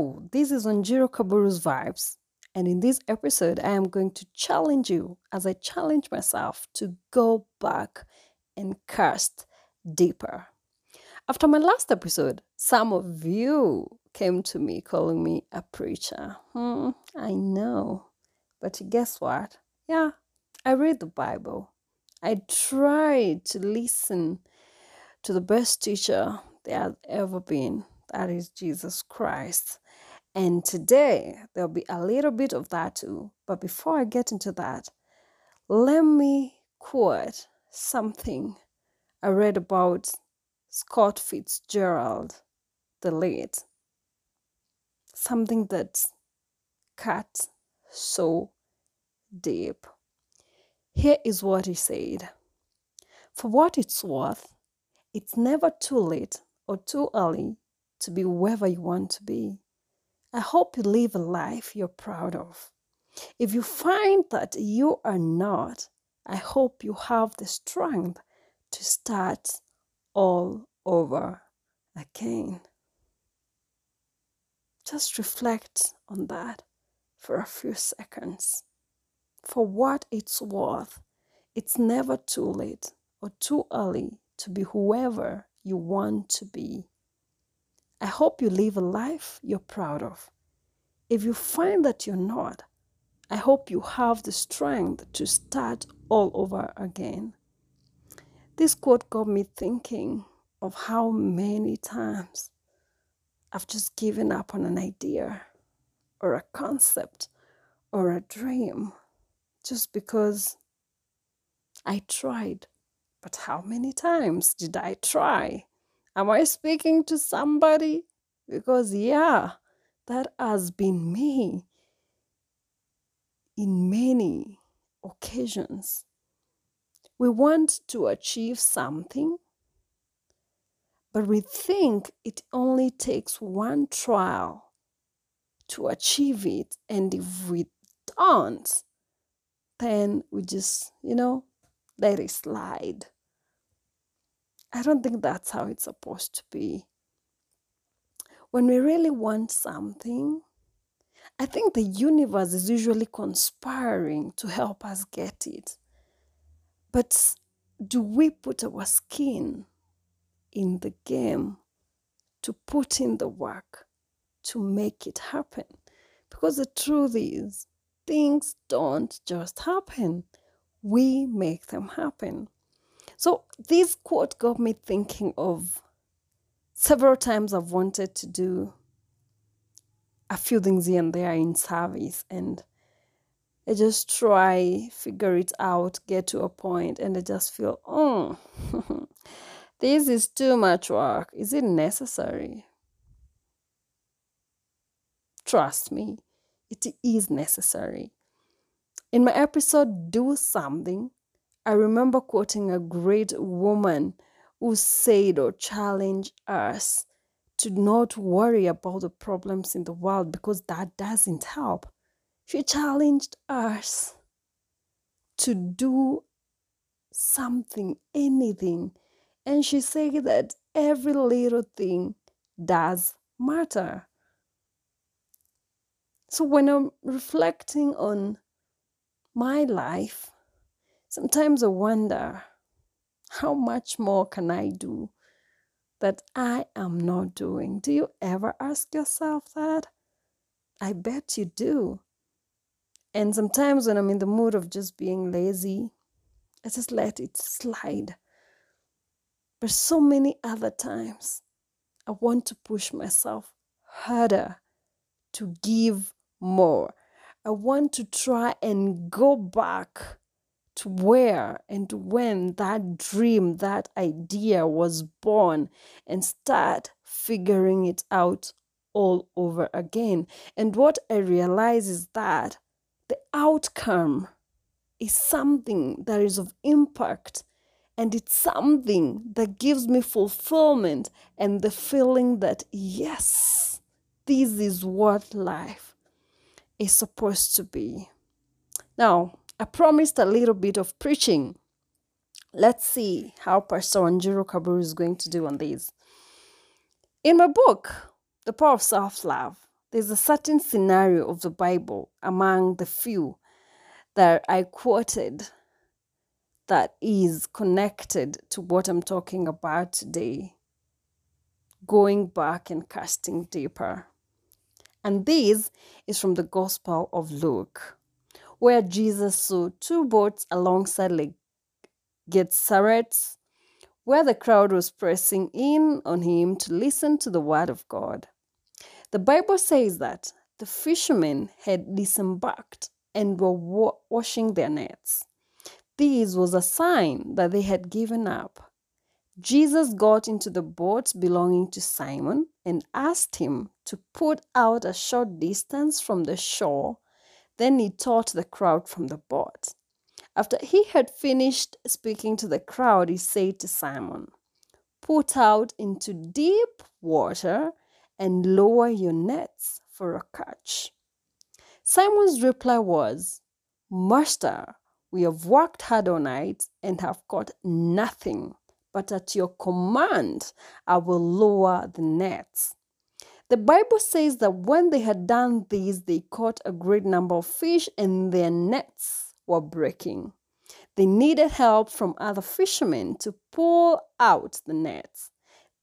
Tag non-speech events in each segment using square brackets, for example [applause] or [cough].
This is Wanjiru Kaburu's Vibes, and in this episode, I am going to challenge you as I challenge myself to go back and cast deeper. After my last episode, some of you came to me calling me a preacher. Hmm, I know, but guess what? Yeah, I read the Bible. I tried to listen to the best teacher there has ever been that is Jesus Christ. And today there'll be a little bit of that too. But before I get into that, let me quote something I read about Scott Fitzgerald, the late. Something that cut so deep. Here is what he said For what it's worth, it's never too late or too early to be wherever you want to be. I hope you live a life you're proud of. If you find that you are not, I hope you have the strength to start all over again. Just reflect on that for a few seconds. For what it's worth, it's never too late or too early to be whoever you want to be. I hope you live a life you're proud of. If you find that you're not, I hope you have the strength to start all over again. This quote got me thinking of how many times I've just given up on an idea or a concept or a dream just because I tried. But how many times did I try? Am I speaking to somebody? Because, yeah, that has been me in many occasions. We want to achieve something, but we think it only takes one trial to achieve it. And if we don't, then we just, you know, let it slide. I don't think that's how it's supposed to be. When we really want something, I think the universe is usually conspiring to help us get it. But do we put our skin in the game to put in the work to make it happen? Because the truth is, things don't just happen, we make them happen. So this quote got me thinking of several times I've wanted to do a few things here and there in service and I just try, figure it out, get to a point, and I just feel, oh, [laughs] this is too much work. Is it necessary? Trust me, it is necessary. In my episode, Do Something, I remember quoting a great woman who said or challenged us to not worry about the problems in the world because that doesn't help. She challenged us to do something, anything. And she said that every little thing does matter. So when I'm reflecting on my life, Sometimes I wonder how much more can I do that I am not doing? Do you ever ask yourself that? I bet you do. And sometimes when I'm in the mood of just being lazy, I just let it slide. But so many other times, I want to push myself harder to give more. I want to try and go back where and when that dream, that idea was born and start figuring it out all over again. And what I realize is that the outcome is something that is of impact and it's something that gives me fulfillment and the feeling that, yes, this is what life is supposed to be. Now, I promised a little bit of preaching. Let's see how Pastor Wanjiru Kaburu is going to do on this. In my book, the power of self love. There's a certain scenario of the Bible among the few that I quoted that is connected to what I'm talking about today going back and casting deeper. And this is from the Gospel of Luke, where Jesus saw two boats alongside Lake Gennesaret, where the crowd was pressing in on him to listen to the word of God. The Bible says that the fishermen had disembarked and were wa- washing their nets. This was a sign that they had given up. Jesus got into the boat belonging to Simon and asked him to put out a short distance from the shore. Then he taught the crowd from the boat. After he had finished speaking to the crowd, he said to Simon, Put out into deep water and lower your nets for a catch. Simon's reply was, Master, we have worked hard all night and have caught nothing, but at your command I will lower the nets. The Bible says that when they had done this, they caught a great number of fish and their nets were breaking. They needed help from other fishermen to pull out the nets.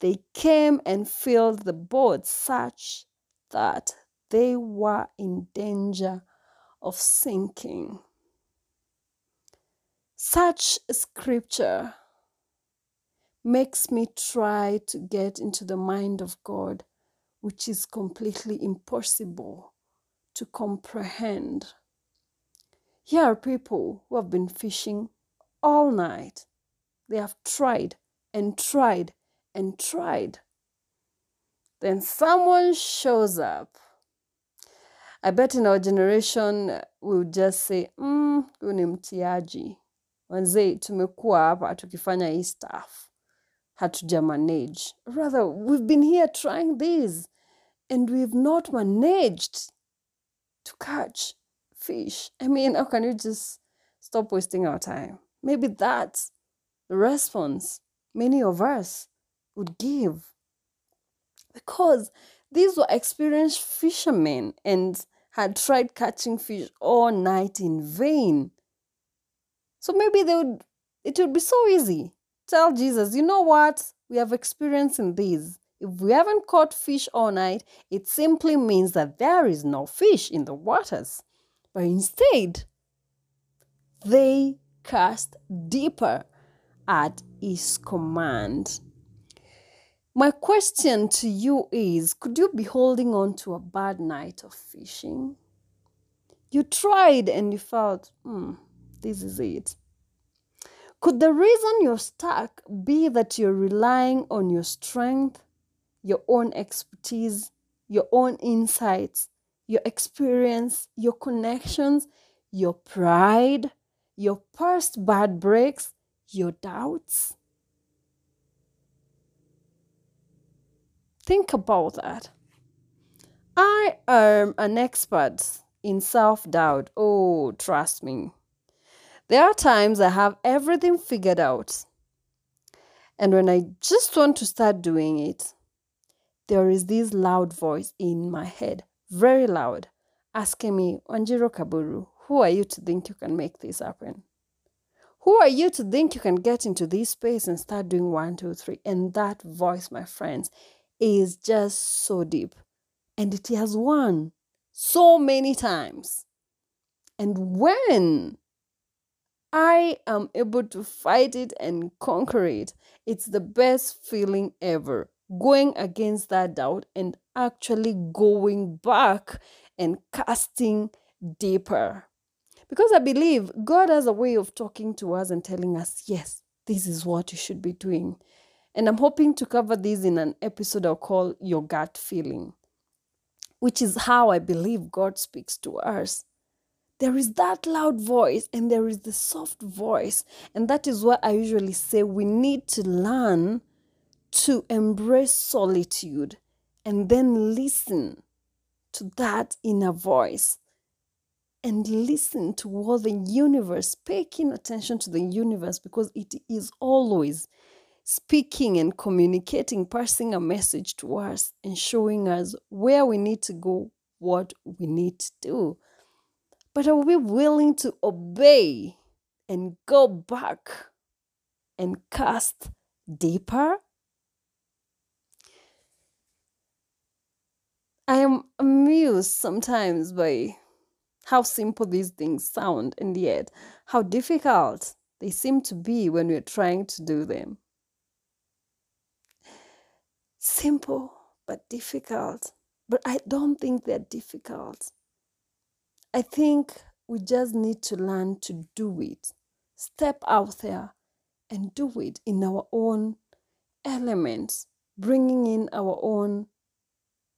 They came and filled the boat such that they were in danger of sinking. Such scripture makes me try to get into the mind of God, which is completely impossible to comprehend. Here are people who have been fishing all night. They have tried and tried and tried. Then someone shows up. I bet in our generation we would just say, mm, huyu ni mtiaji. Wanzee tumekuwa hapa tukifanya hii stuff. Hatuja manage. Rather, we've been here trying this and we've not managed to catch fish. I mean, how can you just stop wasting our time? Maybe that's the response many of us would give. Because these were experienced fishermen and had tried catching fish all night in vain. So maybe they would it would be so easy. Tell Jesus, you know what? We have experience in this. If we haven't caught fish all night, it simply means that there is no fish in the waters. But instead, they cast deeper at his command. My question to you is Could you be holding on to a bad night of fishing? You tried and you felt, hmm, this is it. Could the reason you're stuck be that you're relying on your strength, your own expertise, your own insights, your experience, your connections, your pride, your past bad breaks, your doubts? Think about that. I am an expert in self doubt. Oh, trust me. There are times I have everything figured out. And when I just want to start doing it, there is this loud voice in my head, very loud, asking me, Wanjiru Kaburu, who are you to think you can make this happen? Who are you to think you can get into this space and start doing one, two, three? And that voice, my friends, is just so deep. And it has won so many times. And when I am able to fight it and conquer it, it's the best feeling ever. Going against that doubt and actually going back and casting deeper. Because I believe God has a way of talking to us and telling us, yes, this is what you should be doing. And I'm hoping to cover this in an episode I'll call Your Gut Feeling, which is how I believe God speaks to us. There is that loud voice and there is the soft voice. And that is why I usually say we need to learn to embrace solitude and then listen to that inner voice and listen to what the universe, pay keen attention to the universe because it is always speaking and communicating, passing a message to us, and showing us where we need to go, what we need to do. But are we willing to obey and go back and cast deeper? I am amused sometimes by how simple these things sound, and yet how difficult they seem to be when we're trying to do them. Simple but difficult, but I don't think they're difficult. I think we just need to learn to do it. Step out there and do it in our own elements, bringing in our own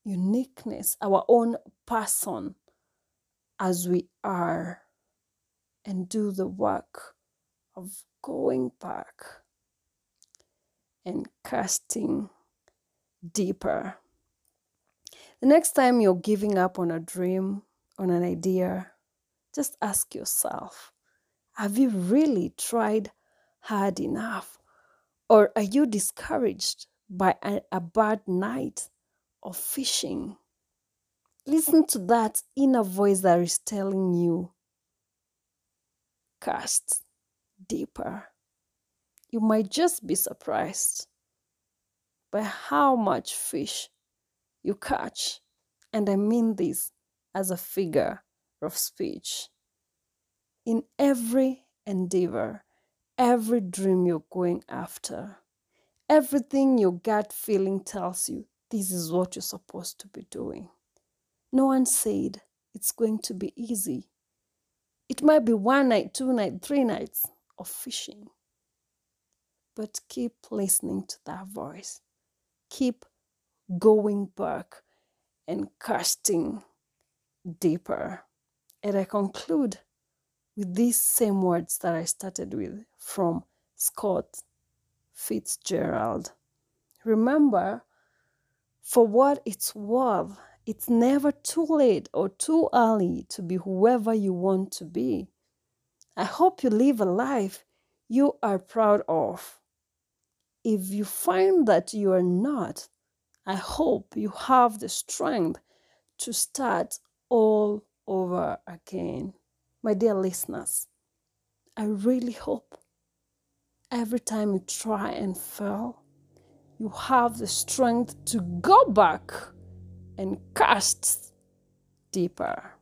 uniqueness, our own person as we are, and do the work of going back and casting deeper. The next time you're giving up on a dream, on an idea, just ask yourself Have you really tried hard enough? Or are you discouraged by a, a bad night of fishing. Listen to that inner voice that is telling you cast deeper. You might just be surprised by how much fish you catch. And I mean this as a figure of speech. In every endeavor, every dream you're going after, everything your gut feeling tells you this is what you're supposed to be doing. No one said it's going to be easy. It might be one night, two nights, three nights of fishing. But keep listening to that voice. Keep going back and casting deeper. And I conclude with these same words that I started with from Scott Fitzgerald. Remember, for what it's worth, it's never too late or too early to be whoever you want to be. I hope you live a life you are proud of. If you find that you are not, I hope you have the strength to start all over again. My dear listeners, I really hope every time you try and fail, you have the strength to go back and cast deeper.